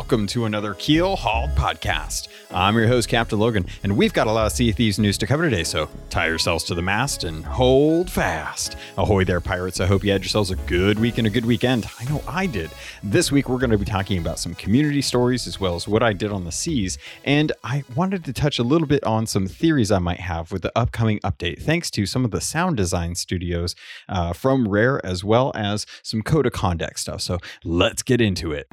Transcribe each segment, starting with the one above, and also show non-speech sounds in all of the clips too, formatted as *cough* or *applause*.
welcome to another Keel Hauled podcast. I'm your host, Captain Logan, and we've got a lot of Sea Thieves news to cover today, so tie yourselves to the mast and hold fast. Ahoy there, pirates. I hope you had yourselves a good week and a good weekend. I know I did. This week, we're going to be talking about some community stories as well as what I did on the seas, and I wanted to touch a little bit on some theories I might have with the upcoming update, thanks to some of the sound design studios uh, from Rare as well as some code of conduct stuff. So let's get into it.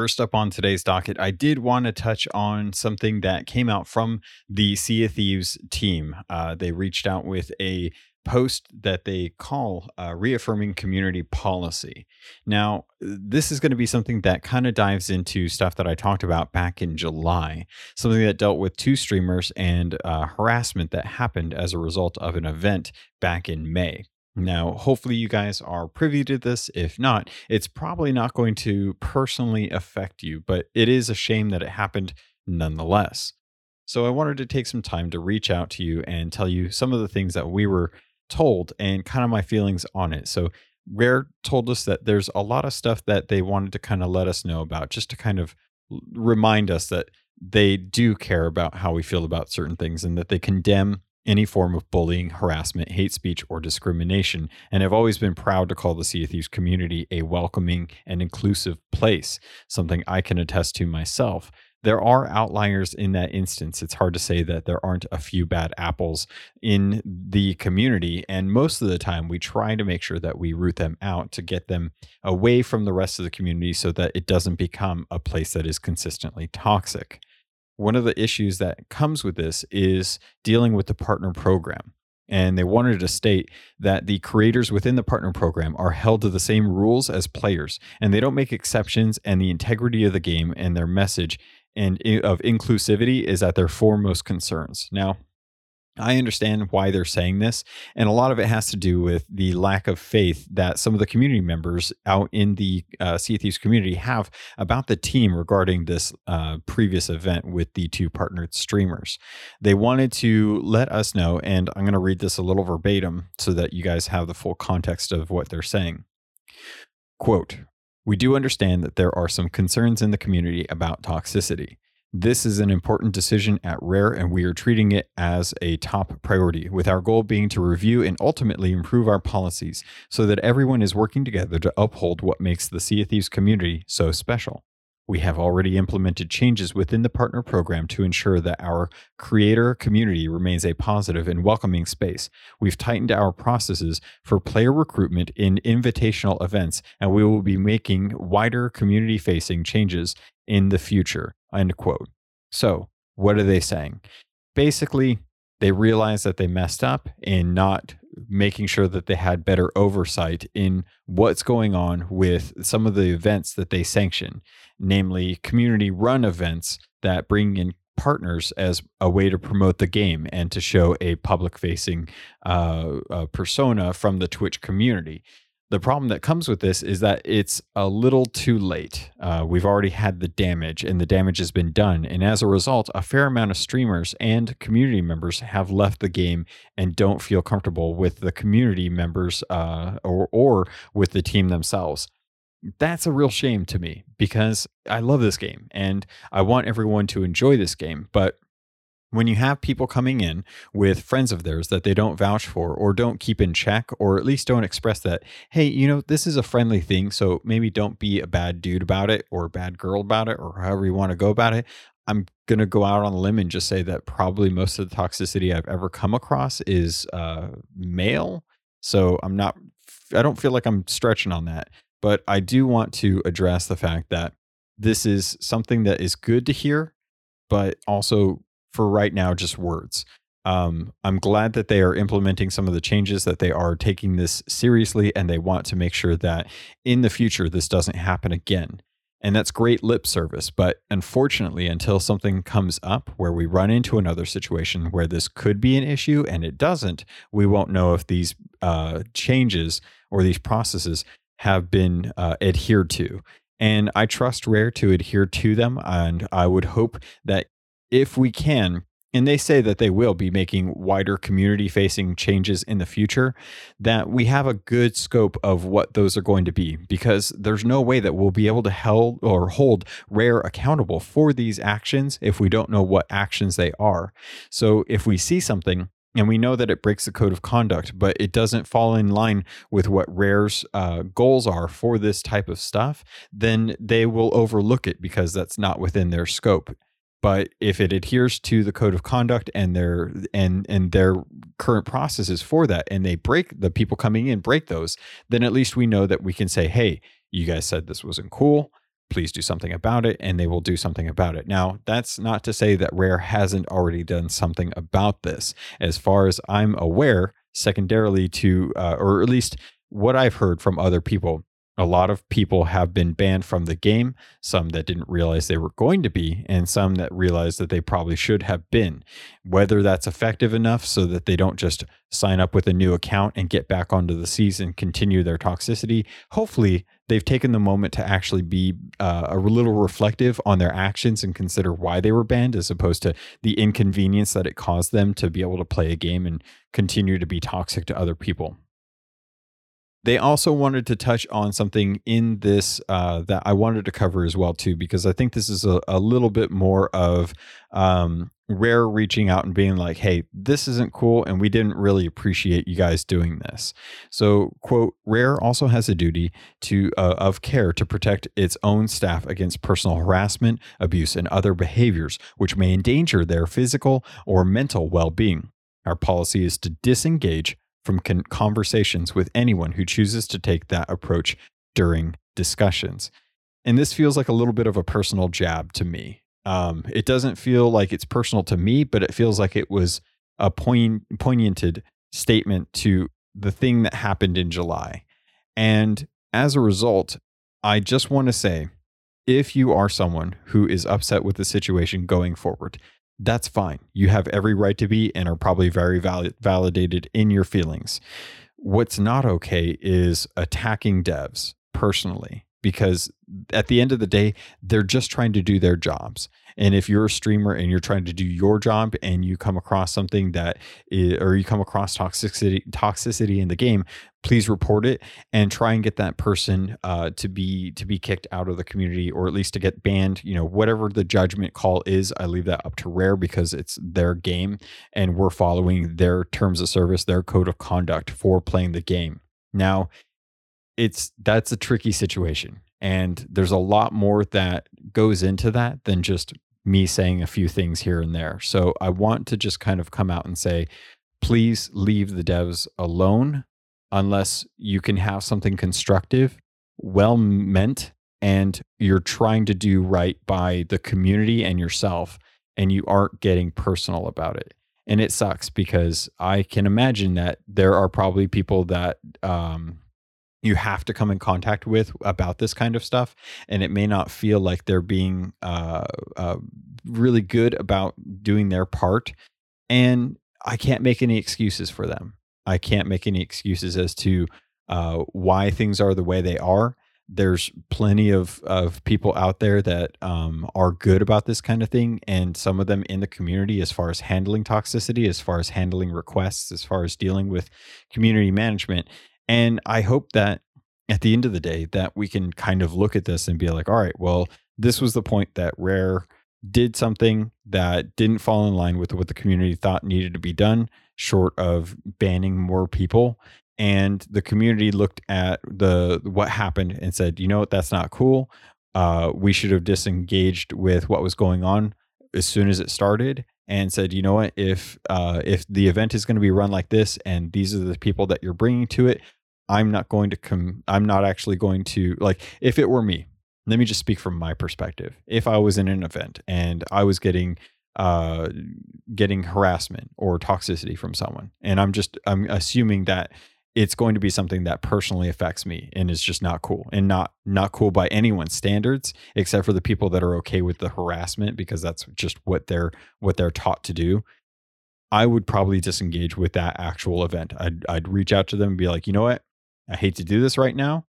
First up on today's docket, I did want to touch on something that came out from the Sea of Thieves team. Uh, they reached out with a post that they call uh, reaffirming community policy. Now, this is going to be something that kind of dives into stuff that I talked about back in July, something that dealt with two streamers and uh, harassment that happened as a result of an event back in May. Now, hopefully, you guys are privy to this. If not, it's probably not going to personally affect you, but it is a shame that it happened nonetheless. So, I wanted to take some time to reach out to you and tell you some of the things that we were told and kind of my feelings on it. So, Rare told us that there's a lot of stuff that they wanted to kind of let us know about, just to kind of remind us that they do care about how we feel about certain things and that they condemn any form of bullying, harassment, hate speech, or discrimination, and have always been proud to call the Sea of Thieves community a welcoming and inclusive place, something I can attest to myself. There are outliers in that instance. It's hard to say that there aren't a few bad apples in the community. And most of the time, we try to make sure that we root them out to get them away from the rest of the community so that it doesn't become a place that is consistently toxic one of the issues that comes with this is dealing with the partner program. And they wanted to state that the creators within the partner program are held to the same rules as players, and they don't make exceptions. And the integrity of the game and their message and eh, of inclusivity is at their foremost concerns. Now, I understand why they're saying this. And a lot of it has to do with the lack of faith that some of the community members out in the uh, Sea Thieves community have about the team regarding this uh, previous event with the two partnered streamers. They wanted to let us know, and I'm going to read this a little verbatim so that you guys have the full context of what they're saying. Quote, we do understand that there are some concerns in the community about toxicity. This is an important decision at Rare, and we are treating it as a top priority, with our goal being to review and ultimately improve our policies so that everyone is working together to uphold what makes the Sea of Thieves community so special. We have already implemented changes within the partner program to ensure that our creator community remains a positive and welcoming space. We've tightened our processes for player recruitment in invitational events, and we will be making wider community facing changes in the future. End quote. So, what are they saying? Basically, they realized that they messed up in not making sure that they had better oversight in what's going on with some of the events that they sanction, namely community run events that bring in partners as a way to promote the game and to show a public facing uh, uh, persona from the Twitch community. The problem that comes with this is that it's a little too late. Uh, we've already had the damage, and the damage has been done. And as a result, a fair amount of streamers and community members have left the game and don't feel comfortable with the community members uh, or, or with the team themselves. That's a real shame to me because I love this game and I want everyone to enjoy this game. But when you have people coming in with friends of theirs that they don't vouch for or don't keep in check or at least don't express that hey you know this is a friendly thing so maybe don't be a bad dude about it or a bad girl about it or however you want to go about it i'm going to go out on a limb and just say that probably most of the toxicity i've ever come across is uh, male so i'm not i don't feel like i'm stretching on that but i do want to address the fact that this is something that is good to hear but also for right now just words. Um, I'm glad that they are implementing some of the changes, that they are taking this seriously, and they want to make sure that in the future this doesn't happen again. And that's great lip service. But unfortunately, until something comes up where we run into another situation where this could be an issue and it doesn't, we won't know if these uh, changes or these processes have been uh, adhered to. And I trust Rare to adhere to them. And I would hope that if we can, and they say that they will be making wider community facing changes in the future, that we have a good scope of what those are going to be because there's no way that we'll be able to held or hold Rare accountable for these actions if we don't know what actions they are. So if we see something and we know that it breaks the code of conduct, but it doesn't fall in line with what Rare's uh, goals are for this type of stuff, then they will overlook it because that's not within their scope but if it adheres to the code of conduct and their and and their current processes for that and they break the people coming in break those then at least we know that we can say hey you guys said this wasn't cool. Please do something about it and they will do something about it. Now that's not to say that rare hasn't already done something about this. As far as i'm aware secondarily to uh, or at least what i've heard from other people a lot of people have been banned from the game, some that didn't realize they were going to be, and some that realized that they probably should have been. Whether that's effective enough so that they don't just sign up with a new account and get back onto the season, continue their toxicity, hopefully they've taken the moment to actually be uh, a little reflective on their actions and consider why they were banned as opposed to the inconvenience that it caused them to be able to play a game and continue to be toxic to other people. They also wanted to touch on something in this uh, that I wanted to cover as well too, because I think this is a, a little bit more of um, Rare reaching out and being like, "Hey, this isn't cool, and we didn't really appreciate you guys doing this." So, quote: Rare also has a duty to uh, of care to protect its own staff against personal harassment, abuse, and other behaviors which may endanger their physical or mental well-being. Our policy is to disengage from con- conversations with anyone who chooses to take that approach during discussions. And this feels like a little bit of a personal jab to me. Um, it doesn't feel like it's personal to me, but it feels like it was a poign- poignanted statement to the thing that happened in July. And as a result, I just want to say if you are someone who is upset with the situation going forward, that's fine. You have every right to be and are probably very valid, validated in your feelings. What's not okay is attacking devs personally because at the end of the day, they're just trying to do their jobs. And if you're a streamer and you're trying to do your job and you come across something that, is, or you come across toxicity, toxicity in the game, please report it and try and get that person uh, to be to be kicked out of the community or at least to get banned. You know, whatever the judgment call is, I leave that up to Rare because it's their game and we're following their terms of service, their code of conduct for playing the game. Now, it's that's a tricky situation and there's a lot more that goes into that than just me saying a few things here and there. So I want to just kind of come out and say, please leave the devs alone unless you can have something constructive, well meant, and you're trying to do right by the community and yourself, and you aren't getting personal about it. And it sucks because I can imagine that there are probably people that um, you have to come in contact with about this kind of stuff and it may not feel like they're being uh, uh, really good about doing their part and i can't make any excuses for them. I can't make any excuses as to uh, why things are the way they are. There's plenty of, of people out there that um, are good about this kind of thing and some of them in the community as far as handling toxicity as far as handling requests as far as dealing with community management and I hope that at the end of the day, that we can kind of look at this and be like, all right, well, this was the point that Rare did something that didn't fall in line with what the community thought needed to be done, short of banning more people. And the community looked at the what happened and said, you know what, that's not cool. Uh, we should have disengaged with what was going on as soon as it started and said, you know what, if uh, if the event is going to be run like this, and these are the people that you're bringing to it, I'm not going to come, I'm not actually going to, like, if it were me, let me just speak from my perspective. If I was in an event and I was getting, uh, getting harassment or toxicity from someone, and I'm just, I'm assuming that it's going to be something that personally affects me and is just not cool and not not cool by anyone's standards except for the people that are okay with the harassment because that's just what they're what they're taught to do i would probably disengage with that actual event i'd, I'd reach out to them and be like you know what I hate to do this right now,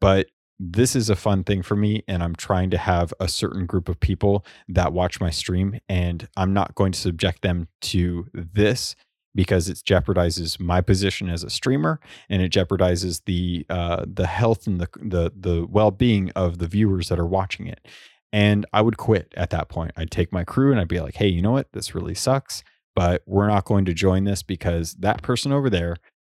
but this is a fun thing for me and I'm trying to have a certain group of people that watch my stream and I'm not going to subject them to this because it jeopardizes my position as a streamer and it jeopardizes the uh, the health and the the the well-being of the viewers that are watching it. And I would quit at that point. I'd take my crew and I'd be like, "Hey, you know what? This really sucks, but we're not going to join this because that person over there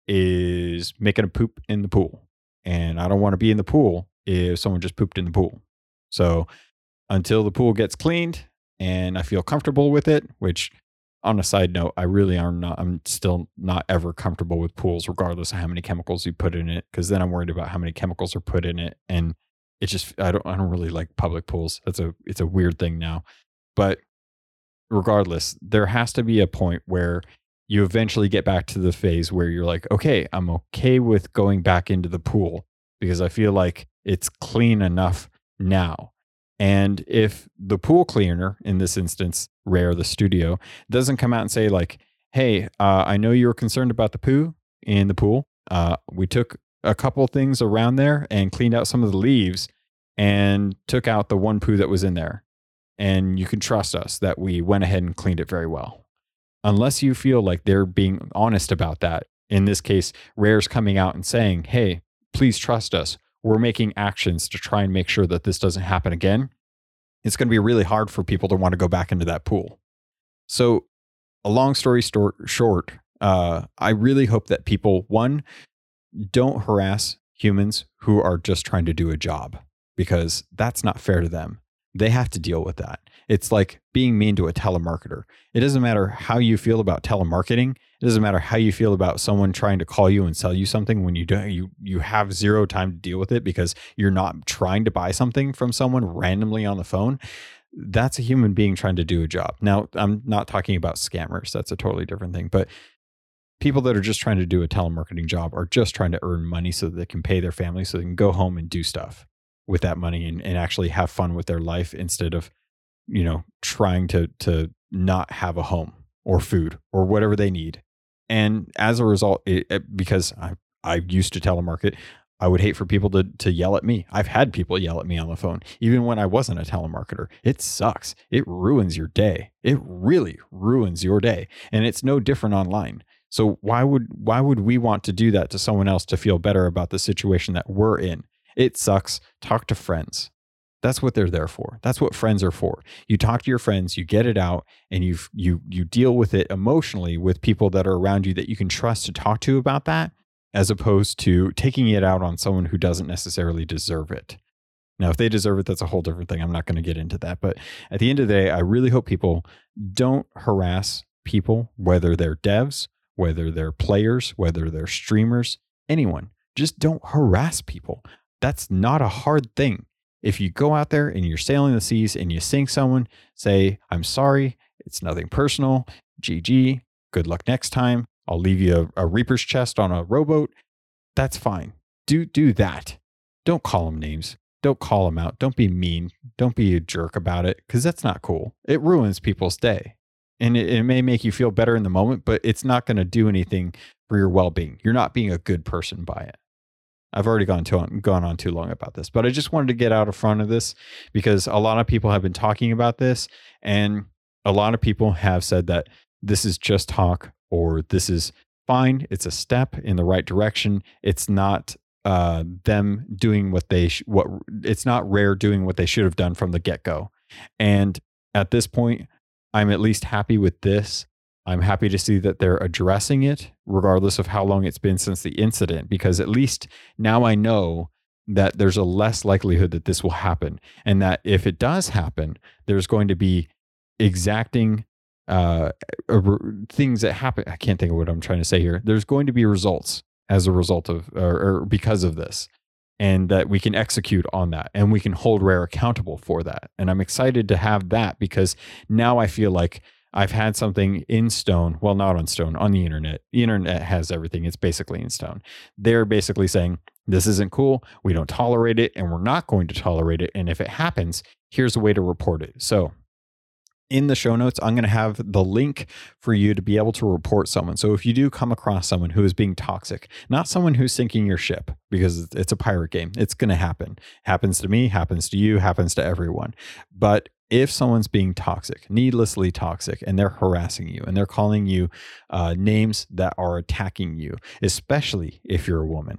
is making a poop in the pool. And I don't want to be in the pool if someone just pooped in the pool. So until the pool gets cleaned and I feel comfortable with it, which on a side note, I really am not, I'm still not ever comfortable with pools, regardless of how many chemicals you put in it. Cause then I'm worried about how many chemicals are put in it. And it just, I don't, I don't really like public pools. That's a, it's a weird thing now. But regardless, there has to be a point where you eventually get back to the phase where you're like, okay, I'm okay with going back into the pool because I feel like it's clean enough now. And if the pool cleaner, in this instance, Rare, the studio, doesn't come out and say, like, hey, uh, I know you were concerned about the poo in the pool. Uh, we took a couple things around there and cleaned out some of the leaves and took out the one poo that was in there. And you can trust us that we went ahead and cleaned it very well. Unless you feel like they're being honest about that. In this case, Rare's coming out and saying, hey, please trust us we're making actions to try and make sure that this doesn't happen again, it's going to be really hard for people to want to go back into that pool. So, a long story short, uh, I really hope that people, one, don't harass humans who are just trying to do a job because that's not fair to them. They have to deal with that. It's like being mean to a telemarketer. It doesn't matter how you feel about telemarketing. It doesn't matter how you feel about someone trying to call you and sell you something when you don't you you have zero time to deal with it because you're not trying to buy something from someone randomly on the phone. That's a human being trying to do a job. Now, I'm not talking about scammers. That's a totally different thing, but people that are just trying to do a telemarketing job are just trying to earn money so that they can pay their family so they can go home and do stuff with that money and, and actually have fun with their life instead of you know, trying to to not have a home or food or whatever they need. And as a result, it, it, because I I used to telemarket, I would hate for people to to yell at me. I've had people yell at me on the phone, even when I wasn't a telemarketer. It sucks. It ruins your day. It really ruins your day, and it's no different online. So why would why would we want to do that to someone else to feel better about the situation that we're in? It sucks. Talk to friends. That's what they're there for. That's what friends are for. You talk to your friends, you get it out, and you you you deal with it emotionally with people that are around you that you can trust to talk to about that, as opposed to taking it out on someone who doesn't necessarily deserve it. Now, if they deserve it, that's a whole different thing. I'm not going to get into that. But at the end of the day, I really hope people don't harass people, whether they're devs, whether they're players, whether they're streamers, anyone. Just don't harass people. That's not a hard thing if you go out there and you're sailing the seas and you sink someone, say, I'm sorry, it's nothing personal, GG, good luck next time. I'll leave you a, a reaper's chest on a rowboat. That's fine. Do do that. Don't call them names. Don't call them out. Don't be mean. Don't be a jerk about it because that's not cool. It ruins people's day. And it, it may make you feel better in the moment, but it's not going to do anything for your well being. You're not being a good person by it. I've already gone too on, gone on too long about this, but I just wanted to get out in front of this because a lot of people have been talking about this, and a lot of people have said that this is just talk or this is fine. It's a step in the right direction. It's not uh, them doing what they sh- what it's not rare doing what they should have done from the get go, and at this point, I'm at least happy with this. I'm happy to see that they're addressing it, regardless of how long it's been since the incident, because at least now I know that there's a less likelihood that this will happen. And that if it does happen, there's going to be exacting uh, things that happen. I can't think of what I'm trying to say here. There's going to be results as a result of or, or because of this and that we can execute on that and we can hold rare accountable for that and i'm excited to have that because now i feel like I've had something in stone, well, not on stone, on the internet. The internet has everything. It's basically in stone. They're basically saying, this isn't cool. We don't tolerate it and we're not going to tolerate it. And if it happens, here's a way to report it. So, in the show notes, I'm going to have the link for you to be able to report someone. So if you do come across someone who is being toxic, not someone who's sinking your ship because it's a pirate game, it's going to happen. Happens to me, happens to you, happens to everyone. But if someone's being toxic, needlessly toxic, and they're harassing you and they're calling you uh, names that are attacking you, especially if you're a woman,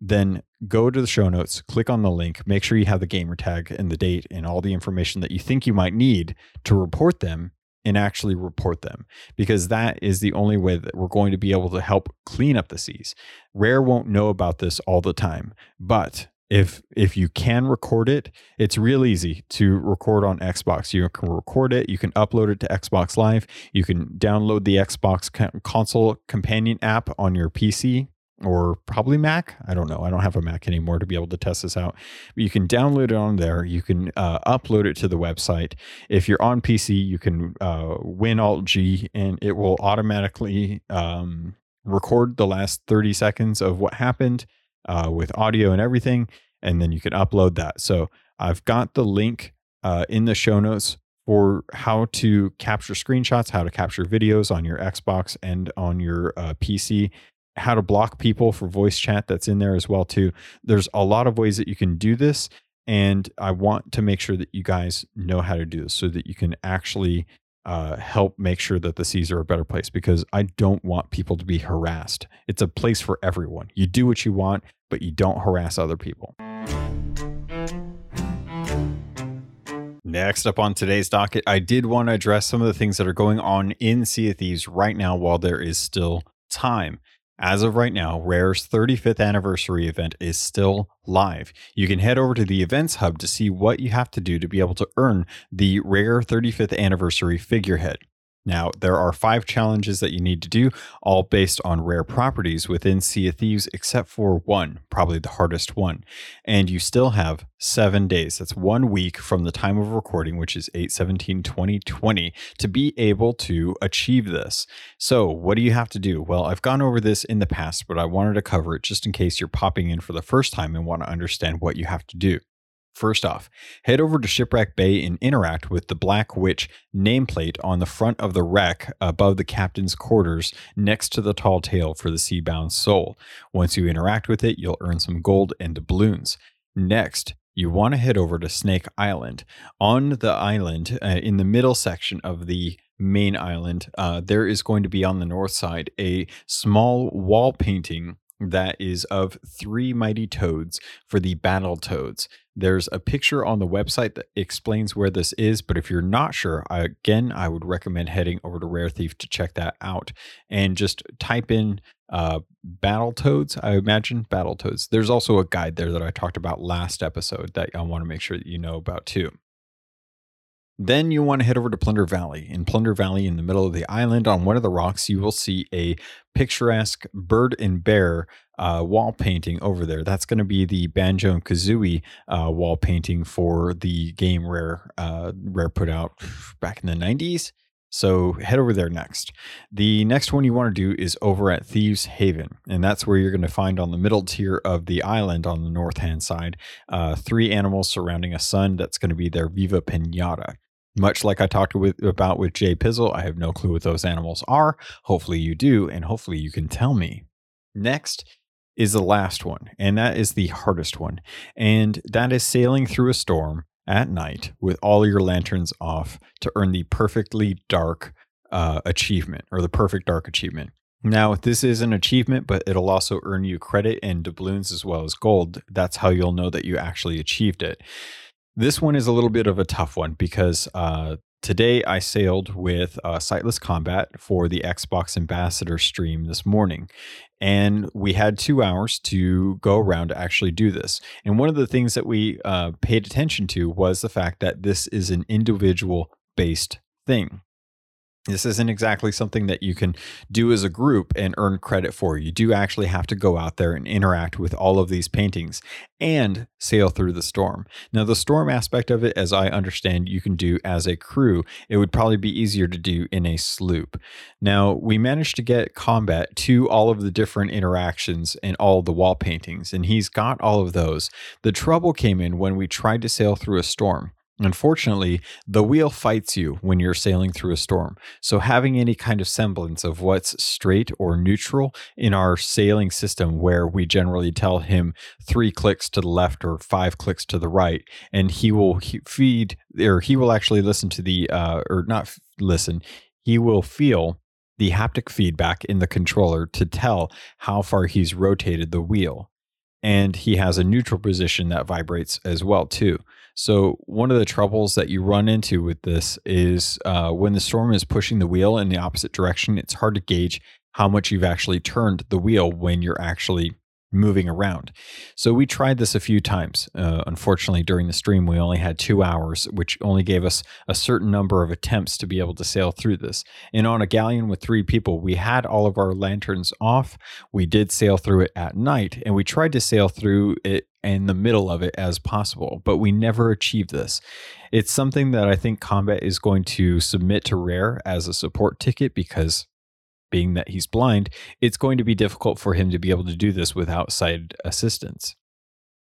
then go to the show notes, click on the link, make sure you have the gamer tag and the date and all the information that you think you might need to report them and actually report them because that is the only way that we're going to be able to help clean up the seas. Rare won't know about this all the time, but if if you can record it, it's real easy to record on Xbox. You can record it, you can upload it to Xbox Live, you can download the Xbox console companion app on your PC or probably Mac. I don't know. I don't have a Mac anymore to be able to test this out. But you can download it on there. You can uh, upload it to the website. If you're on PC, you can uh, Win Alt G and it will automatically um, record the last 30 seconds of what happened uh, with audio and everything. And then you can upload that. So I've got the link uh, in the show notes for how to capture screenshots, how to capture videos on your Xbox and on your uh, PC how to block people for voice chat that's in there as well too. There's a lot of ways that you can do this and I want to make sure that you guys know how to do this so that you can actually uh, help make sure that the seas are a better place because I don't want people to be harassed. It's a place for everyone. You do what you want, but you don't harass other people. Next up on today's docket, I did want to address some of the things that are going on in Sea of Thieves right now while there is still time. As of right now, Rare's 35th anniversary event is still live. You can head over to the events hub to see what you have to do to be able to earn the Rare 35th anniversary figurehead. Now, there are five challenges that you need to do, all based on rare properties within Sea of Thieves, except for one, probably the hardest one. And you still have seven days. That's one week from the time of recording, which is 8 17 2020, to be able to achieve this. So, what do you have to do? Well, I've gone over this in the past, but I wanted to cover it just in case you're popping in for the first time and want to understand what you have to do. First off, head over to Shipwreck Bay and interact with the Black Witch nameplate on the front of the wreck above the captain's quarters next to the tall tale for the seabound soul. Once you interact with it, you'll earn some gold and doubloons. Next, you want to head over to Snake Island. On the island, uh, in the middle section of the main island, uh, there is going to be on the north side a small wall painting that is of three mighty toads for the battle toads. There's a picture on the website that explains where this is, but if you're not sure, I, again, I would recommend heading over to Rare Thief to check that out and just type in uh, Battle Toads. I imagine Battle Toads. There's also a guide there that I talked about last episode that I want to make sure that you know about too. Then you want to head over to Plunder Valley. In Plunder Valley, in the middle of the island, on one of the rocks, you will see a picturesque bird and bear uh, wall painting over there. That's going to be the Banjo and Kazooie uh, wall painting for the game Rare uh, Rare put out back in the 90s. So head over there next. The next one you want to do is over at Thieves Haven, and that's where you're going to find on the middle tier of the island on the north hand side uh, three animals surrounding a sun. That's going to be their Viva Pinata. Much like I talked with, about with Jay Pizzle, I have no clue what those animals are. Hopefully you do, and hopefully you can tell me. Next is the last one, and that is the hardest one. And that is sailing through a storm at night with all your lanterns off to earn the perfectly dark uh, achievement or the perfect dark achievement. Now, this is an achievement, but it'll also earn you credit and doubloons as well as gold. That's how you'll know that you actually achieved it. This one is a little bit of a tough one because uh, today I sailed with uh, Sightless Combat for the Xbox Ambassador stream this morning. And we had two hours to go around to actually do this. And one of the things that we uh, paid attention to was the fact that this is an individual based thing. This isn't exactly something that you can do as a group and earn credit for. You do actually have to go out there and interact with all of these paintings and sail through the storm. Now, the storm aspect of it, as I understand, you can do as a crew. It would probably be easier to do in a sloop. Now, we managed to get combat to all of the different interactions and all the wall paintings, and he's got all of those. The trouble came in when we tried to sail through a storm Unfortunately, the wheel fights you when you're sailing through a storm. So, having any kind of semblance of what's straight or neutral in our sailing system, where we generally tell him three clicks to the left or five clicks to the right, and he will feed or he will actually listen to the, uh, or not listen, he will feel the haptic feedback in the controller to tell how far he's rotated the wheel. And he has a neutral position that vibrates as well too. So one of the troubles that you run into with this is uh, when the storm is pushing the wheel in the opposite direction, it's hard to gauge how much you've actually turned the wheel when you're actually moving around. So we tried this a few times. Uh, unfortunately, during the stream, we only had two hours, which only gave us a certain number of attempts to be able to sail through this. And on a galleon with three people, we had all of our lanterns off. We did sail through it at night, and we tried to sail through it in the middle of it as possible, but we never achieved this. It's something that I think Combat is going to submit to Rare as a support ticket because being that he's blind, it's going to be difficult for him to be able to do this without sight assistance.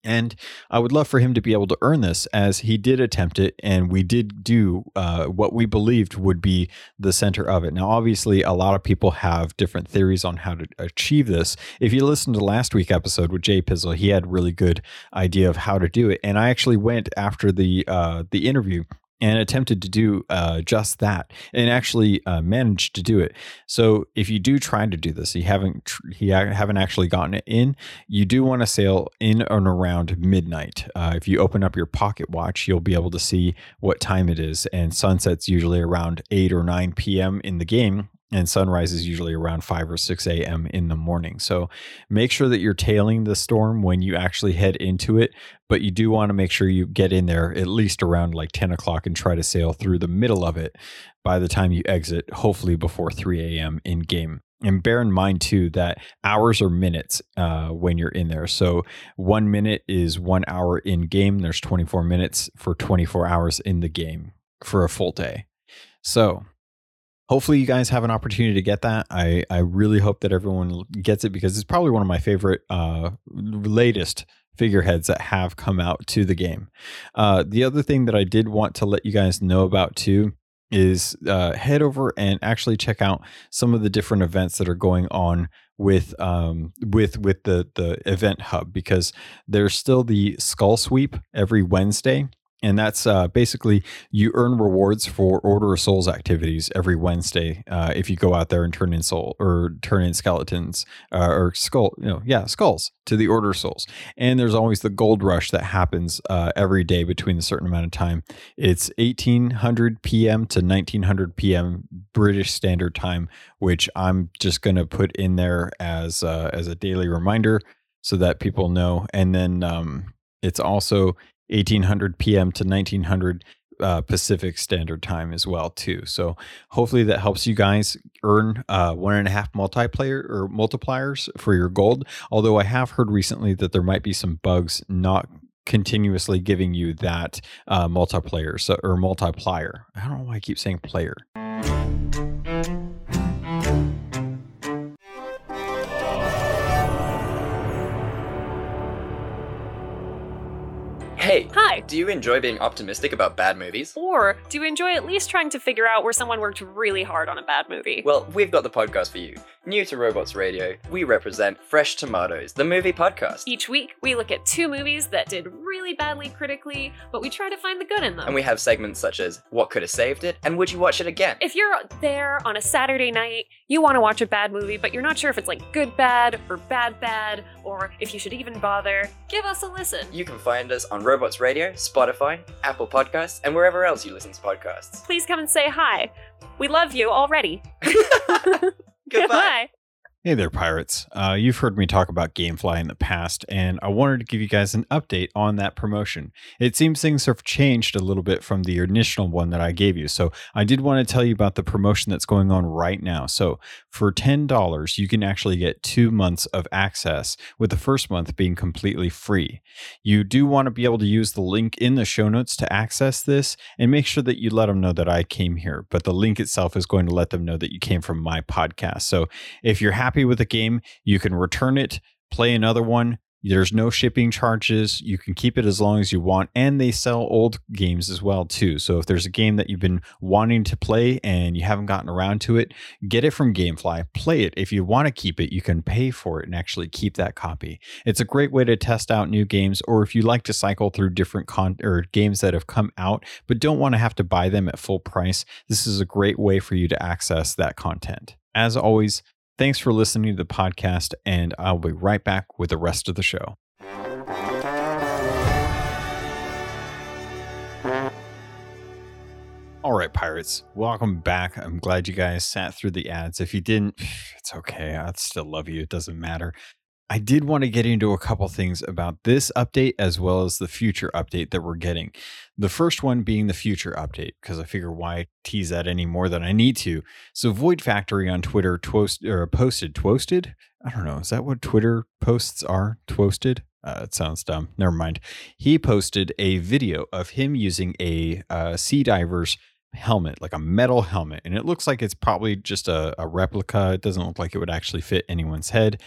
And I would love for him to be able to earn this as he did attempt it, and we did do uh, what we believed would be the center of it. Now, obviously, a lot of people have different theories on how to achieve this. If you listen to last week episode with Jay Pizzle, he had really good idea of how to do it. And I actually went after the uh, the interview and attempted to do uh, just that and actually uh, managed to do it. So if you do try to do this you haven't tr- you haven't actually gotten it in you do want to sail in and around midnight. Uh, if you open up your pocket watch you'll be able to see what time it is and sunset's usually around 8 or 9 p.m in the game and sunrise is usually around 5 or 6 a.m. in the morning. So make sure that you're tailing the storm when you actually head into it, but you do want to make sure you get in there at least around like 10 o'clock and try to sail through the middle of it by the time you exit, hopefully before 3 a.m. in game. And bear in mind too that hours are minutes uh, when you're in there. So one minute is one hour in game. There's 24 minutes for 24 hours in the game for a full day. So hopefully you guys have an opportunity to get that. I, I really hope that everyone gets it because it's probably one of my favorite uh, latest figureheads that have come out to the game. Uh, the other thing that I did want to let you guys know about too is uh, head over and actually check out some of the different events that are going on with um, with with the the event hub because there's still the skull sweep every Wednesday and that's uh, basically you earn rewards for Order of Souls activities every Wednesday uh, if you go out there and turn in soul or turn in skeletons uh, or skull, you know, yeah, skulls to the Order of Souls. And there's always the gold rush that happens uh, every day between a certain amount of time. It's 1800 p.m. to 1900 p.m. British Standard Time, which I'm just to put in there as uh, as a daily reminder so that people know. And then um, it's also 1800 p.m. to 1900 uh, Pacific Standard Time as well too. So hopefully that helps you guys earn uh, one and a half multiplayer or multipliers for your gold. Although I have heard recently that there might be some bugs not continuously giving you that uh, multiplayer so or multiplier. I don't know why I keep saying player. Hey. Hi. Do you enjoy being optimistic about bad movies? Or do you enjoy at least trying to figure out where someone worked really hard on a bad movie? Well, we've got the podcast for you. New to Robots Radio, we represent Fresh Tomatoes, the movie podcast. Each week, we look at two movies that did really badly critically, but we try to find the good in them. And we have segments such as What Could Have Saved It and Would You Watch It Again? If you're there on a Saturday night, you want to watch a bad movie, but you're not sure if it's like good bad or bad bad, or if you should even bother, give us a listen. You can find us on Robots Robots Radio, Spotify, Apple Podcasts, and wherever else you listen to podcasts. Please come and say hi. We love you already. *laughs* *laughs* Goodbye. Goodbye. Hey there, pirates. Uh, you've heard me talk about Gamefly in the past, and I wanted to give you guys an update on that promotion. It seems things have changed a little bit from the initial one that I gave you. So I did want to tell you about the promotion that's going on right now. So for $10, you can actually get two months of access, with the first month being completely free. You do want to be able to use the link in the show notes to access this, and make sure that you let them know that I came here. But the link itself is going to let them know that you came from my podcast. So if you're happy happy with the game, you can return it, play another one, There's no shipping charges. You can keep it as long as you want. And they sell old games as well, too. So if there's a game that you've been wanting to play and you haven't gotten around to it, get it from Gamefly, play it. If you want to keep it, you can pay for it and actually keep that copy. It's a great way to test out new games, or if you like to cycle through different con or games that have come out, but don't want to have to buy them at full price, this is a great way for you to access that content. As always, Thanks for listening to the podcast, and I'll be right back with the rest of the show. All right, pirates, welcome back. I'm glad you guys sat through the ads. If you didn't, *sighs* it's okay. I still love you. It doesn't matter. I did want to get into a couple things about this update as well as the future update that we're getting. The first one being the future update, because I figure why tease that any more than I need to. So Void Factory on Twitter twost, or posted, twosted? I don't know. Is that what Twitter posts are? Twosted? Uh, it sounds dumb. Never mind. He posted a video of him using a uh, sea diver's helmet, like a metal helmet, and it looks like it's probably just a, a, replica. It doesn't look like it would actually fit anyone's head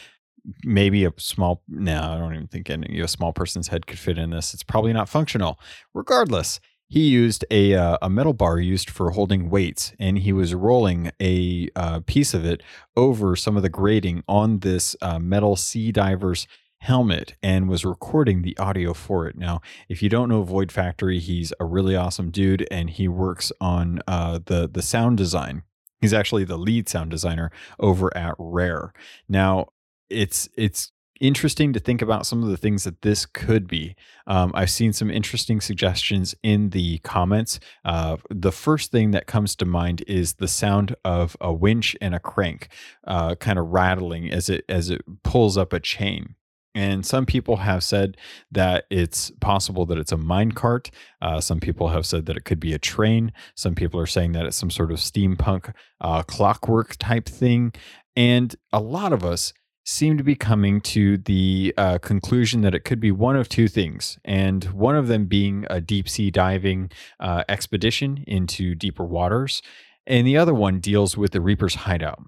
maybe a small no i don't even think any a small person's head could fit in this. It's probably not functional. Regardless he used a, uh, a metal bar used for holding weights and he was rolling a uh, piece of it over some of the grating on this uh, metal sea diver's helmet and was recording the audio for it. Now if you don't know void factory he's a really awesome dude and he works on uh, the the sound design. He's actually the lead sound designer over at Rare. Now, it's it's interesting to think about some of the things that this could be. Um, I've seen some interesting suggestions in the comments. Uh, the first thing that comes to mind is the sound of a winch and a crank, uh, kind of rattling as it as it pulls up a chain. And some people have said that it's possible that it's a mine cart. Uh, some people have said that it could be a train. Some people are saying that it's some sort of steampunk uh, clockwork type thing. And a lot of us seem to be coming to the uh, conclusion that it could be one of two things, and one of them being a deep sea diving uh, expedition into deeper waters, and the other one deals with the Reaper's hideout.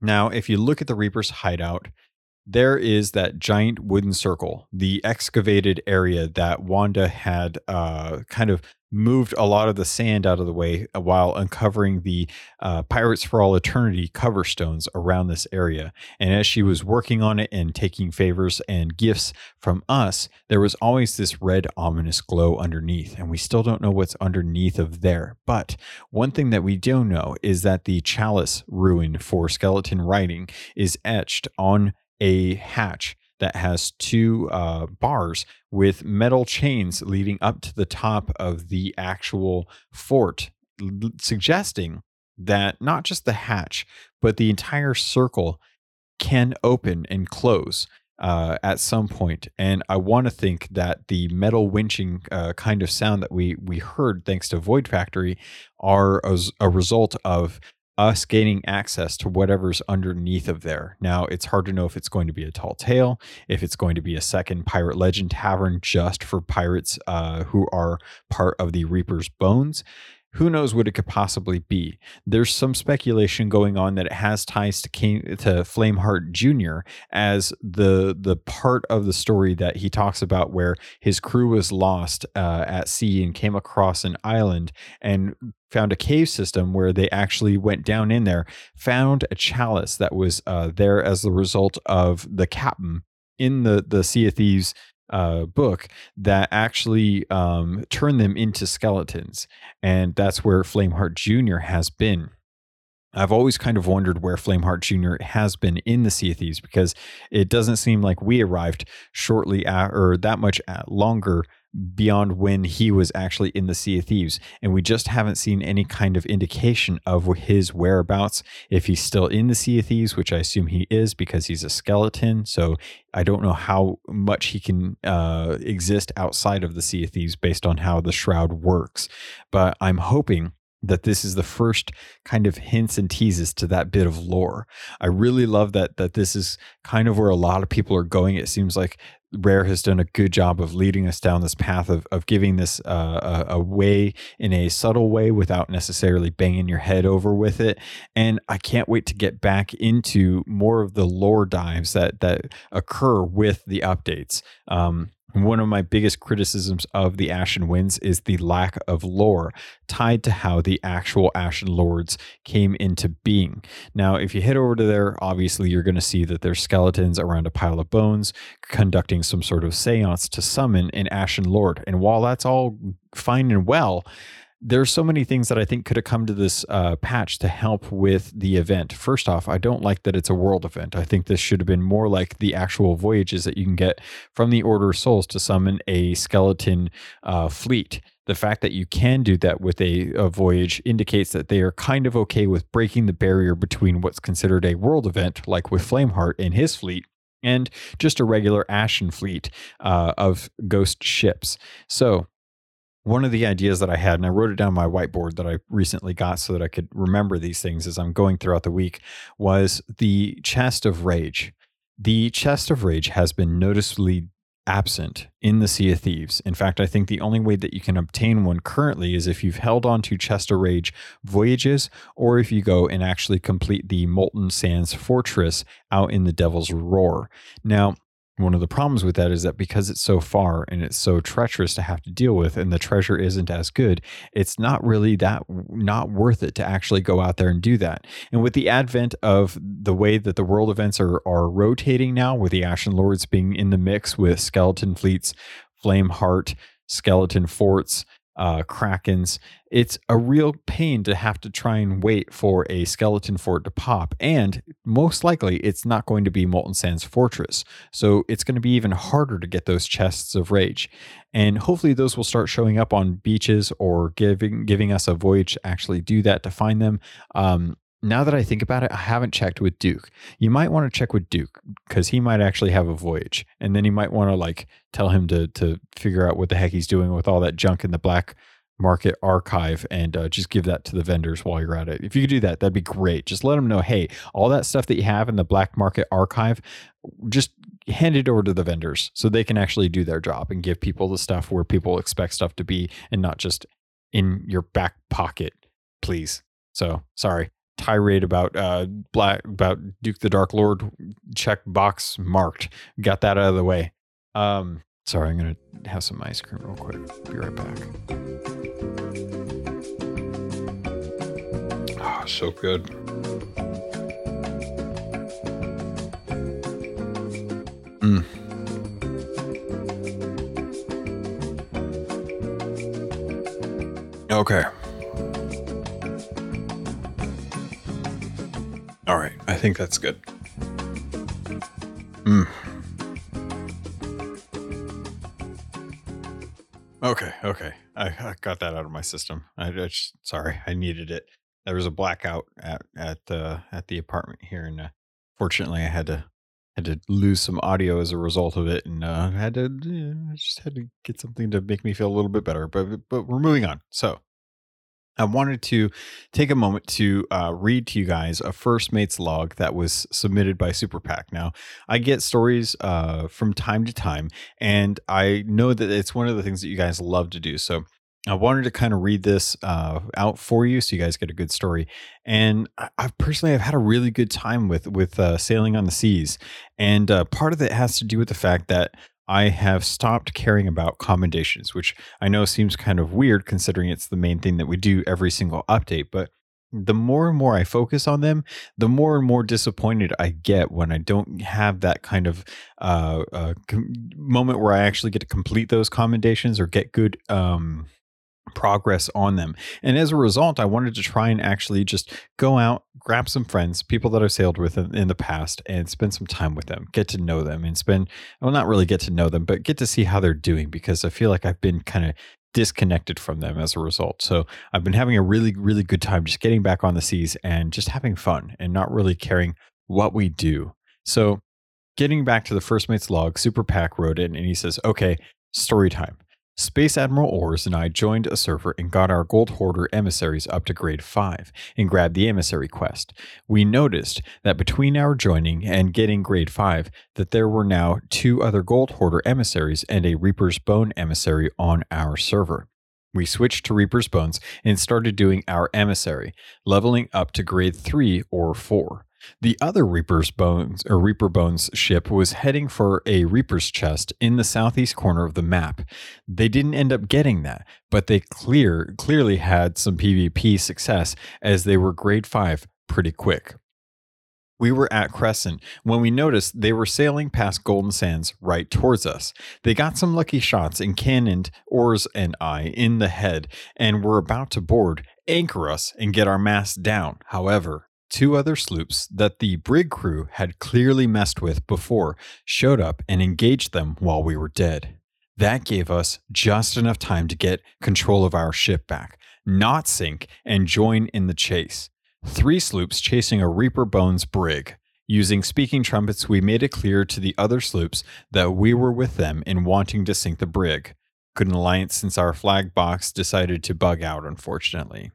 Now, if you look at the Reaper's hideout, there is that giant wooden circle, the excavated area that Wanda had uh, kind of moved a lot of the sand out of the way uh, while uncovering the uh, Pirates for All Eternity cover stones around this area. And as she was working on it and taking favors and gifts from us, there was always this red, ominous glow underneath. And we still don't know what's underneath of there. But one thing that we do know is that the chalice ruin for skeleton writing is etched on a hatch that has two uh, bars with metal chains leading up to the top of the actual fort, l- suggesting that not just the hatch, but the entire circle can open and close. Uh, at some point, and I want to think that the metal winching uh, kind of sound that we we heard thanks to Void Factory are a result of us gaining access to whatever's underneath of there. Now, it's hard to know if it's going to be a tall tale, if it's going to be a second Pirate Legend Tavern just for pirates uh, who are part of the Reaper's Bones who knows what it could possibly be? There's some speculation going on that it has ties to to Flameheart Jr. as the the part of the story that he talks about where his crew was lost uh, at sea and came across an island and found a cave system where they actually went down in there, found a chalice that was uh, there as the result of the captain in the the Sea of Thieves uh, book that actually um, turn them into skeletons. And that's where Flameheart Jr. has been. I've always kind of wondered where Flameheart Jr. has been in the Sea of Thieves because it doesn't seem like we arrived shortly at, or that much longer beyond when he was actually in the Sea of Thieves. And we just haven't seen any kind of indication of his whereabouts. If he's still in the Sea of Thieves, which I assume he is because he's a skeleton. So I don't know how much he can uh, exist outside of the Sea of Thieves based on how the shroud works. But I'm hoping that this is the first kind of hints and teases to that bit of lore. I really love that that this is kind of where a lot of people are going. It seems like Rare has done a good job of leading us down this path of, of giving this uh, a, a, way in a subtle way without necessarily banging your head over with it. And I can't wait to get back into more of the lore dives that that occur with the updates. Um, one of my biggest criticisms of the Ashen Winds is the lack of lore tied to how the actual Ashen Lords came into being. Now, if you head over to there, obviously you're going to see that there's skeletons around a pile of bones conducting some sort of seance to summon an Ashen Lord. And while that's all fine and well, there's so many things that I think could have come to this uh, patch to help with the event. First off, I don't like that it's a world event. I think this should have been more like the actual voyages that you can get from the Order of Souls to summon a skeleton uh, fleet. The fact that you can do that with a, a, voyage indicates that they are kind of okay with breaking the barrier between what's considered a world event, like with Flameheart and his fleet, and just a regular Ashen fleet uh, of ghost ships. So one of the ideas that I had, and I wrote it down on my whiteboard that I recently got so that I could remember these things as I'm going throughout the week, was the chest of rage. The chest of rage has been noticeably absent in the Sea of Thieves. In fact, I think the only way that you can obtain one currently is if you've held on to Chest of Rage voyages or if you go and actually complete the Molten Sands Fortress out in the Devil's Roar. Now, one of the problems with that is that because it's so far and it's so treacherous to have to deal with and the treasure isn't as good it's not really that not worth it to actually go out there and do that. And with the advent of the way that the world events are are rotating now with the ashen lords being in the mix with skeleton fleets Flameheart skeleton forts uh, krakens. It's a real pain to have to try and wait for a skeleton fort to pop. And most likely, it's not going to be Molten Sands Fortress. So it's going to be even harder to get those chests of rage. And hopefully, those will start showing up on beaches or giving giving us a voyage to actually do that to find them. Um, now that I think about it, I haven't checked with Duke. You might want to check with Duke because he might actually have a voyage, and then you might want to like tell him to to figure out what the heck he's doing with all that junk in the black market archive and uh, just give that to the vendors while you're at it. If you could do that, that'd be great. Just let them know, hey, all that stuff that you have in the black market archive, just hand it over to the vendors so they can actually do their job and give people the stuff where people expect stuff to be and not just in your back pocket, please. So sorry tirade about uh black about Duke the Dark Lord check box marked. Got that out of the way. Um sorry, I'm gonna have some ice cream real quick. Be right back. Ah, oh, so good. Mm. Okay. All right, I think that's good. Mm. Okay, okay. I, I, got that out of my system. I, I just, sorry, I needed it. There was a blackout at at the at the apartment here, and uh, fortunately, I had to had to lose some audio as a result of it, and uh, had to I just had to get something to make me feel a little bit better. But but we're moving on. So I wanted to take a moment to uh, read to you guys a first mates log that was submitted by Super PAC. Now, I get stories uh, from time to time, and I know that it's one of the things that you guys love to do. So, I wanted to kind of read this uh, out for you, so you guys get a good story. And I, have personally, I've had a really good time with with uh, sailing on the seas, and uh, part of it has to do with the fact that I have stopped caring about commendations, which I know seems kind of weird considering it's the main thing that we do every single update. But the more and more I focus on them, the more and more disappointed I get when I don't have that kind of uh, uh, com- moment where I actually get to complete those commendations or get good um, progress on them. And as a result, I wanted to try and actually just go out, grab some friends, people that I've sailed with in, in, the past, and spend some time with them, get to know them, and spend, well, not really get to know them, but get to see how they're doing because I feel like I've been kind of disconnected from them as a result. So I've been having a really, really good time just getting back on the seas and just having fun and not really caring what we do. So getting back to the first mate's log, Super PAC wrote in and he says, okay, story time. Space Admiral Ors and I joined a server and got our Gold Hoarder emissaries up to grade 5 and grabbed the emissary quest. We noticed that between our joining and getting grade 5 that there were now two other Gold Hoarder emissaries and a Reaper's Bone emissary on our server. We switched to Reaper's Bones and started doing our emissary, leveling up to grade 3 or 4. The other Reaper's Bones or Reaper Bones ship was heading for a Reaper's chest in the southeast corner of the map. They didn't end up getting that, but they clear clearly had some PvP success as they were grade 5 pretty quick. We were at Crescent when we noticed they were sailing past Golden Sands right towards us. They got some lucky shots and cannoned Ors and I in the head and were about to board, anchor us, and get our mast down. However, two other sloops that the brig crew had clearly messed with before showed up and engaged them while we were dead. That gave us just enough time to get control of our ship back, not sink, and join in the chase. Three sloops chasing a Reaper Bones brig. Using speaking trumpets, we made it clear to the other sloops that we were with them in wanting to sink the brig. Couldn't alliance since our flag box decided to bug out, unfortunately.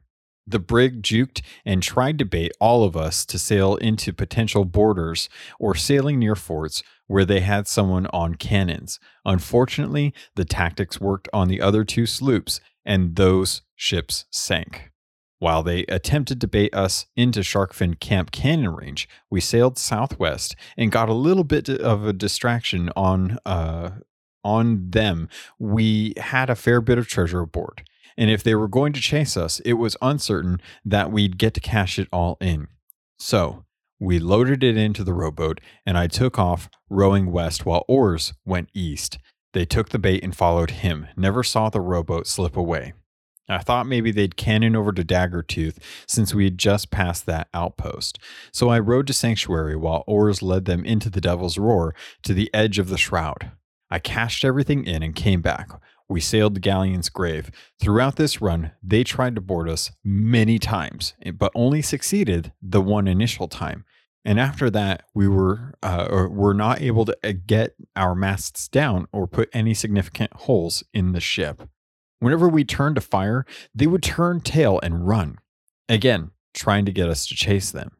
The brig juked and tried to bait all of us to sail into potential borders or sailing near forts where they had someone on cannons. Unfortunately, the tactics worked on the other two sloops, and those ships sank. While they attempted to bait us into Sharkfin Camp cannon range, we sailed southwest and got a little bit of a distraction on uh, on them. We had a fair bit of treasure aboard. And if they were going to chase us, it was uncertain that we'd get to cash it all in. So we loaded it into the rowboat, and I took off rowing west while Ors went east. They took the bait and followed him, never saw the rowboat slip away. I thought maybe they'd cannon over to Daggertooth since we had just passed that outpost. So I rowed to Sanctuary while Ors led them into the Devil's Roar to the edge of the shroud. I cashed everything in and came back, we sailed the galleon's grave. Throughout this run, they tried to board us many times, eh, but only succeeded the one initial time. And after that, we were uh, were not able to uh, get our masts down or put any significant holes in the ship. Whenever we turned to fire, they would turn tail and run. Again, trying to get us to chase them.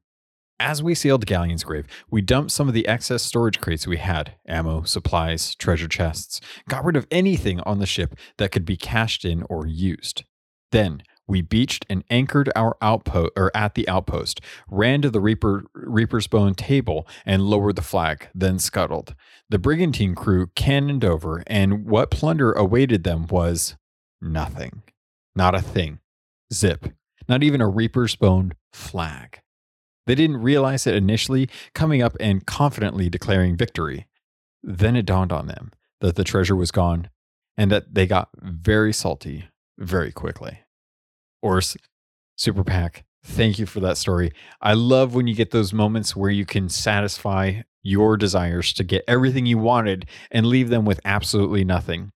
As we sailed Galleon's grave, we dumped some of the excess storage crates we had ammo, supplies, treasure chests, got rid of anything on the ship that could be cashed in or used. Then we beached and anchored our outpost or at the outpost, ran to the Reaper Reaper's Bone table and lowered the flag, then scuttled. The brigantine crew cannoned over, and what plunder awaited them was nothing. Not a thing. Zip. Not even a Reaper's Bone flag. They didn't realize it initially, coming up and confidently declaring victory. Then it dawned on them that the treasure was gone and that they got very salty very quickly. Or Super Pack, thank you for that story. I love when you get those moments where you can satisfy your desires to get everything you wanted and leave them with absolutely nothing.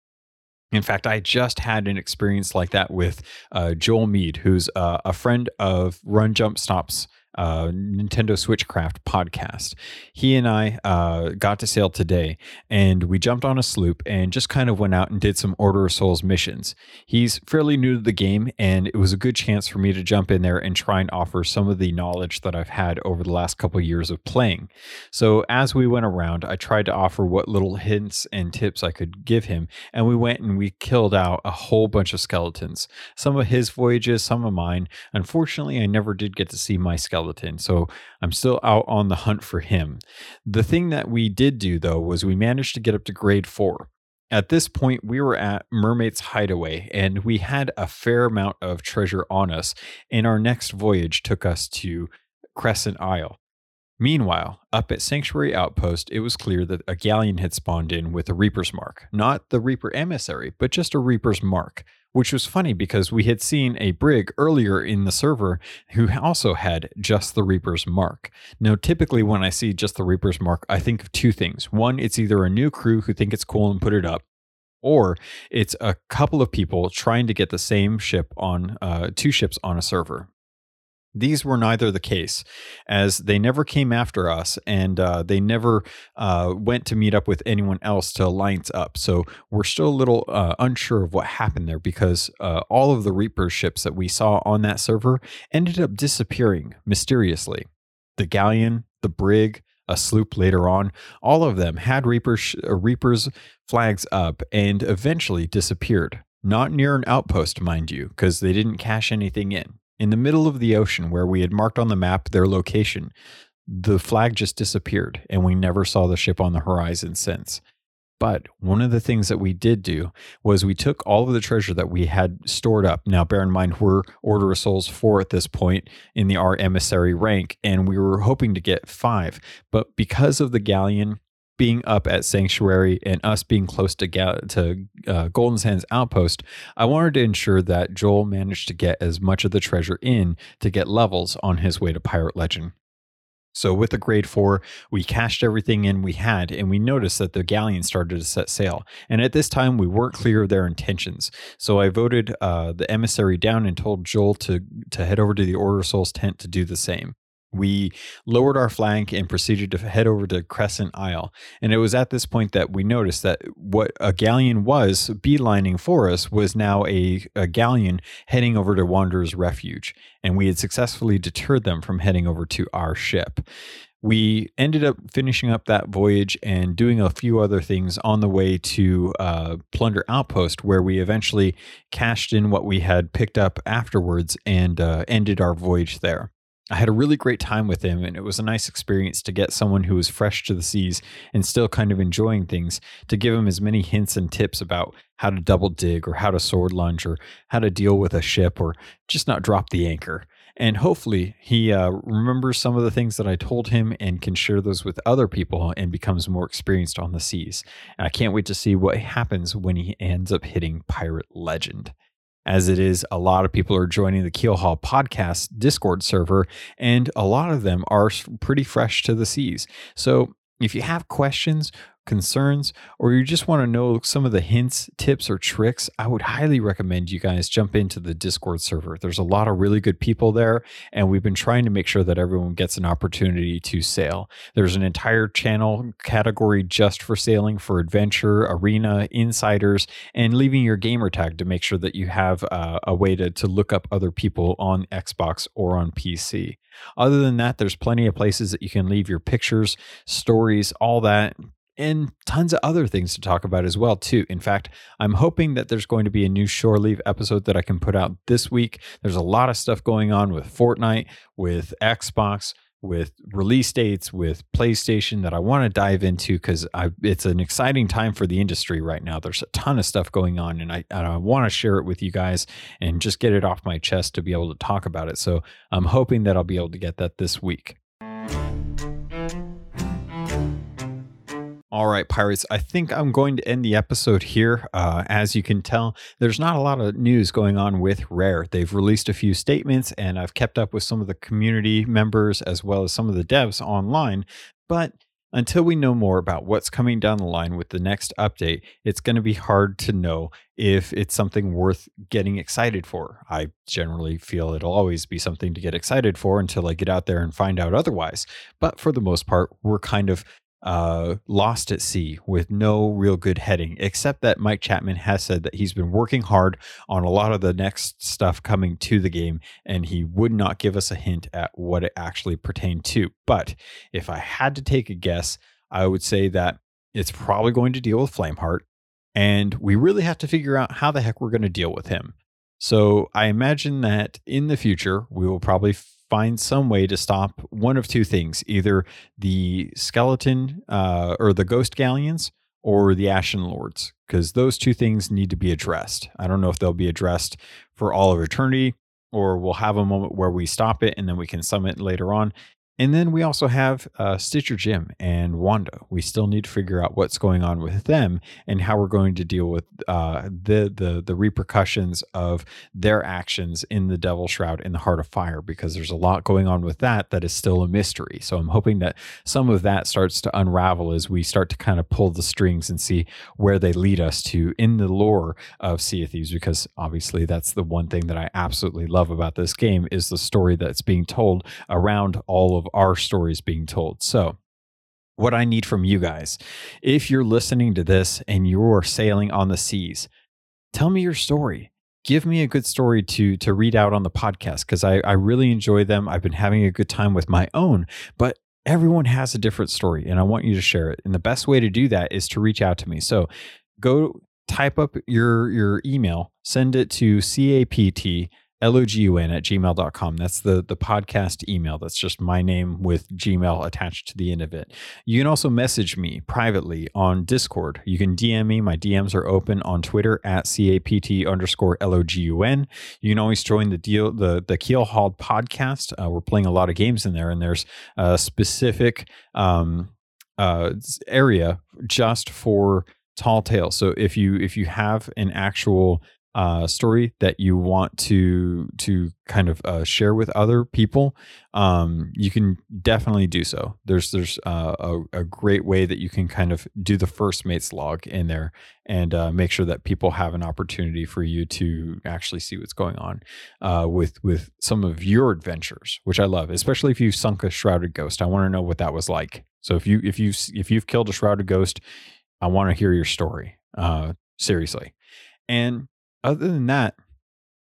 In fact, I just had an experience like that with uh, Joel Mead, who's uh, a friend of Run Jump Stops uh, Nintendo Switchcraft podcast. He and I uh, got to sail today, and we jumped on a sloop and just kind of went out and did some Order of Souls missions. He's fairly new to the game, and it was a good chance for me to jump in there and try and offer some of the knowledge that I've had over the last couple years of playing. So as we went around, I tried to offer what little hints and tips I could give him, and we went and we killed out a whole bunch of skeletons. Some of his voyages, some of mine. Unfortunately, I never did get to see my skeleton skeleton. So I'm still out on the hunt for him. The thing that we did do, though, was we managed to get up to grade four. At this point, we were at Mermaid's Hideaway and we had a fair amount of treasure on us. And our next voyage took us to Crescent Isle. Meanwhile, up at Sanctuary Outpost, it was clear that a galleon had spawned in with a Reaper's Mark. Not the Reaper emissary, but just a Reaper's Mark which was funny because we had seen a brig earlier in the server who also had just the Reaper's mark. Now, typically when I see just the Reaper's mark, I think of two things. One, it's either a new crew who think it's cool and put it up, or it's a couple of people trying to get the same ship on uh, two ships on a server. These were neither the case, as they never came after us and uh, they never uh, went to meet up with anyone else to alliance up. So we're still a little uh, unsure of what happened there because uh, all of the Reaper ships that we saw on that server ended up disappearing mysteriously. The Galleon, the Brig, a sloop later on, all of them had Reaper sh- uh, Reaper's flags up and eventually disappeared. Not near an outpost, mind you, because they didn't cash anything in in the middle of the ocean where we had marked on the map their location. The flag just disappeared and we never saw the ship on the horizon since. But one of the things that we did do was we took all of the treasure that we had stored up. Now, bear in mind, we're Order of Souls 4 at this point in the R emissary rank, and we were hoping to get five. But because of the galleon being up at Sanctuary and us being close to Ga- to uh, Golden Sands Outpost, I wanted to ensure that Joel managed to get as much of the treasure in to get levels on his way to Pirate Legend. So with the grade four, we cashed everything in we had, and we noticed that the galleon started to set sail. And at this time, we weren't clear of their intentions. So I voted uh, the emissary down and told Joel to to head over to the Order Souls tent to do the same we lowered our flank and proceeded to head over to Crescent Isle. And it was at this point that we noticed that what a galleon was beelining for us was now a, a galleon heading over to Wanderer's Refuge. And we had successfully deterred them from heading over to our ship. We ended up finishing up that voyage and doing a few other things on the way to uh, Plunder Outpost, where we eventually cashed in what we had picked up afterwards and uh, ended our voyage there. I had a really great time with him, and it was a nice experience to get someone who was fresh to the seas and still kind of enjoying things to give him as many hints and tips about how to double dig or how to sword lunge or how to deal with a ship or just not drop the anchor. And hopefully, he uh, remembers some of the things that I told him and can share those with other people and becomes more experienced on the seas. And I can't wait to see what happens when he ends up hitting Pirate Legend as it is a lot of people are joining the Keelhaul podcast Discord server, and a lot of them are pretty fresh to the seas. So if you have questions concerns, or you just want to know some of the hints, tips, or tricks, I would highly recommend you guys jump into the Discord server. There's a lot of really good people there, and we've been trying to make sure that everyone gets an opportunity to sail. There's an entire channel category just for sailing for adventure, arena, insiders, and leaving your gamer tag to make sure that you have uh, a way to, to look up other people on Xbox or on PC. Other than that, there's plenty of places that you can leave your pictures, stories, all that and tons of other things to talk about as well too. In fact, I'm hoping that there's going to be a new Shore Leave episode that I can put out this week. There's a lot of stuff going on with Fortnite, with Xbox, with release dates, with PlayStation that I want to dive into because it's an exciting time for the industry right now. There's a ton of stuff going on, and I, and I want to share it with you guys and just get it off my chest to be able to talk about it. So I'm hoping that I'll be able to get that this week. All right, Pirates, I think I'm going to end the episode here. Uh, as you can tell, there's not a lot of news going on with Rare. They've released a few statements, and I've kept up with some of the community members as well as some of the devs online. But until we know more about what's coming down the line with the next update, it's going to be hard to know if it's something worth getting excited for. I generally feel it'll always be something to get excited for until I get out there and find out otherwise. But for the most part, we're kind of uh, lost at sea with no real good heading, except that Mike Chapman has said that he's been working hard on a lot of the next stuff coming to the game, and he would not give us a hint at what it actually pertained to. But if I had to take a guess, I would say that it's probably going to deal with Flameheart, and we really have to figure out how the heck we're going to deal with him. So I imagine that in the future, we will probably find some way to stop one of two things either the skeleton uh, or the ghost galleons or the Ashen Lords, because those two things need to be addressed. I don't know if they'll be addressed for all of eternity or we'll have a moment where we stop it and then we can summit later on. And then we also have uh, Stitcher Jim and Wanda. We still need to figure out what's going on with them and how we're going to deal with uh, the the the repercussions of their actions in the Devil Shroud in the Heart of Fire, because there's a lot going on with that that is still a mystery. So I'm hoping that some of that starts to unravel as we start to kind of pull the strings and see where they lead us to in the lore of Sea of Thieves, because obviously that's the one thing that I absolutely love about this game is the story that's being told around all of our stories being told. So, what I need from you guys, if you're listening to this and you're sailing on the seas, tell me your story. Give me a good story to to read out on the podcast because I, I really enjoy them. I've been having a good time with my own, but everyone has a different story and I want you to share it. And the best way to do that is to reach out to me. So go type up your your email, send it to CAPT logun at gmail.com. That's the, the podcast email. That's just my name with Gmail attached to the end of it. You can also message me privately on Discord. You can DM me. My DMs are open on Twitter at CAPT underscore LOGUN. You can always join the deal, the, the Keel Hauled podcast. Uh, we're playing a lot of games in there, and there's a specific um, uh, area just for tall tales. So if you if you have an actual uh, story that you want to to kind of uh, share with other people, um, you can definitely do so. There's there's uh, a, a, great way that you can kind of do the first mates log in there and uh, make sure that people have an opportunity for you to actually see what's going on uh, with with some of your adventures, which I love, especially if you sunk a shrouded ghost. I want to know what that was like. So if you if you if you've killed a shrouded ghost, I want to hear your story. Uh, seriously, and other than that,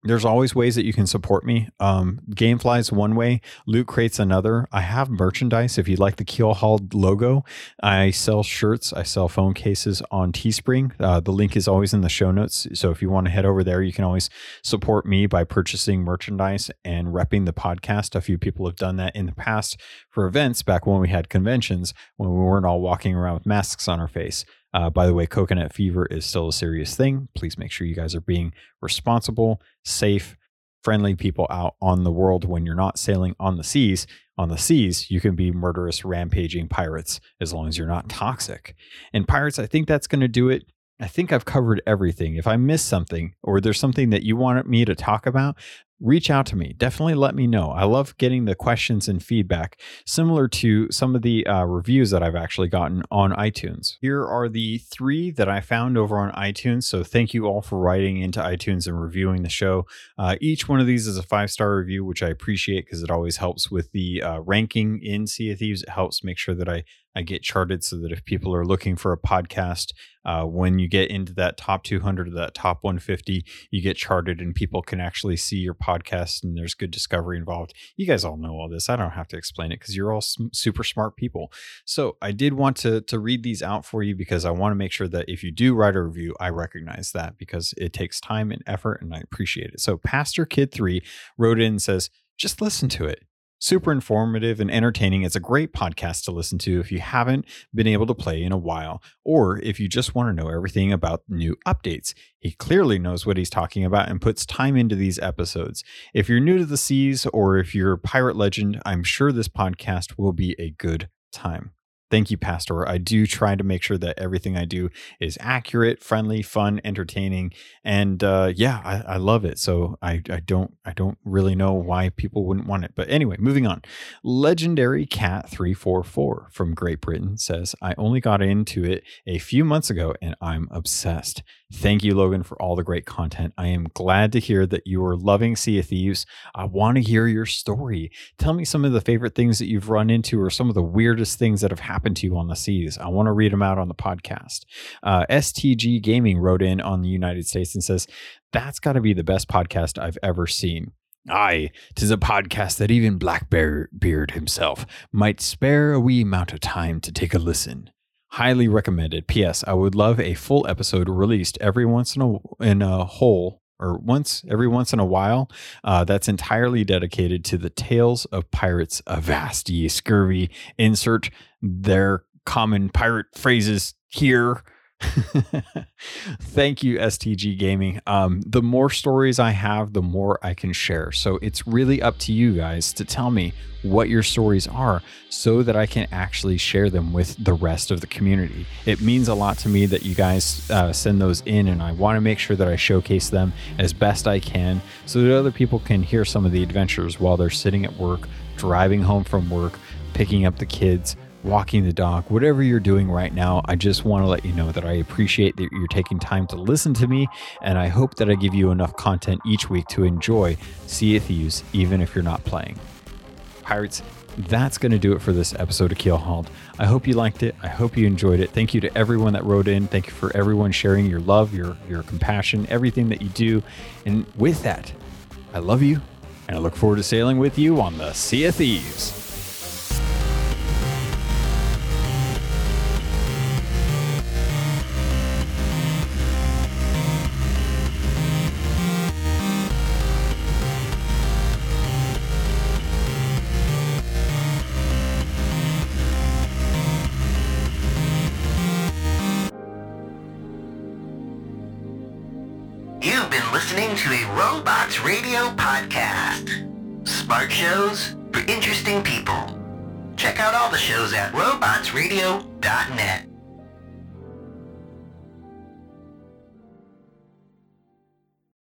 there's always ways that you can support me. Um, Gamefly is one way, Loot Crate's another. I have merchandise. If you like the Keel Hauled logo, I sell shirts, I sell phone cases on Teespring. Uh, the link is always in the show notes. So if you want to head over there, you can always support me by purchasing merchandise and repping the podcast. A few people have done that in the past for events back when we had conventions when we weren't all walking around with masks on our face. Uh, by the way, coconut fever is still a serious thing. Please make sure you guys are being responsible, safe, friendly people out on the world when you're not sailing on the seas. On the seas, you can be murderous, rampaging pirates as long as you're not toxic. And pirates, I think that's going to do it. I think I've covered everything. If I missed something or there's something that you want me to talk about, reach out to me. Definitely let me know. I love getting the questions and feedback, similar to some of the uh, reviews that I've actually gotten on iTunes. Here are the three that I found over on iTunes. So thank you all for writing into iTunes and reviewing the show. Uh, each one of these is a five star review, which I appreciate because it always helps with the uh, ranking in Sea of Thieves. It helps make sure that I I get charted so that if people are looking for a podcast, uh, when you get into that top 200 or that top 150, you get charted and people can actually see your podcast and there's good discovery involved. You guys all know all this. I don't have to explain it because you're all super smart people. So I did want to to read these out for you because I want to make sure that if you do write a review, I recognize that because it takes time and effort and I appreciate it. So Pastor Kid 3 wrote in and says, just listen to it super informative and entertaining. It's a great podcast to listen to if you haven't been able to play in a while, or if you just want to know everything about new updates. He clearly knows what he's talking about and puts time into these episodes. If you're new to the seas or if you're a pirate legend, I'm sure this podcast will be a good time. Thank you, Pastor. I do try to make sure that everything I do is accurate, friendly, fun, entertaining, and uh, yeah, I, I, love it. So I, I don't I don't really know why people wouldn't want it. But anyway, moving on. Legendary Cat three four four from Great Britain says I only got into it a few months ago and I'm obsessed. Thank you, Logan, for all the great content. I am glad to hear that you are loving Sea of Thieves. I want to hear your story. Tell me some of the favorite things that you've run into or some of the weirdest things that have happened to you on the seas. I want to read them out on the podcast. Uh, STG Gaming wrote in on the United States and says, That's got to be the best podcast I've ever seen. Aye, tis a podcast that even Blackbeard himself might spare a wee amount of time to take a listen. Highly recommended. P.S. I would love a full episode released every once in a in a whole or once every once in a while uh, that's entirely dedicated to the tales of pirates avast ye scurvy insert their common pirate phrases here *laughs* Thank you, STG Gaming. Um, the more stories I have, the more I can share. So it's really up to you guys to tell me what your stories are so that I can actually share them with the rest of the community. It means a lot to me that you guys uh, send those in, and I want to make sure that I showcase them as best I can so that other people can hear some of the adventures while they're sitting at work, driving home from work, picking up the kids walking the dog, whatever you're doing right now, I just want to let you know that I appreciate that you're taking time to listen to me, and I hope that I give you enough content each week to enjoy Sea of Thieves, even if you're not playing. Pirates, that's going to do it for this episode of Keelhauled. I hope you liked it. I hope you enjoyed it. Thank you to everyone that wrote in. Thank you for everyone sharing your love, your your compassion, everything that you do. And with that, I love you, and I look forward to sailing with you on the Sea of Thieves. For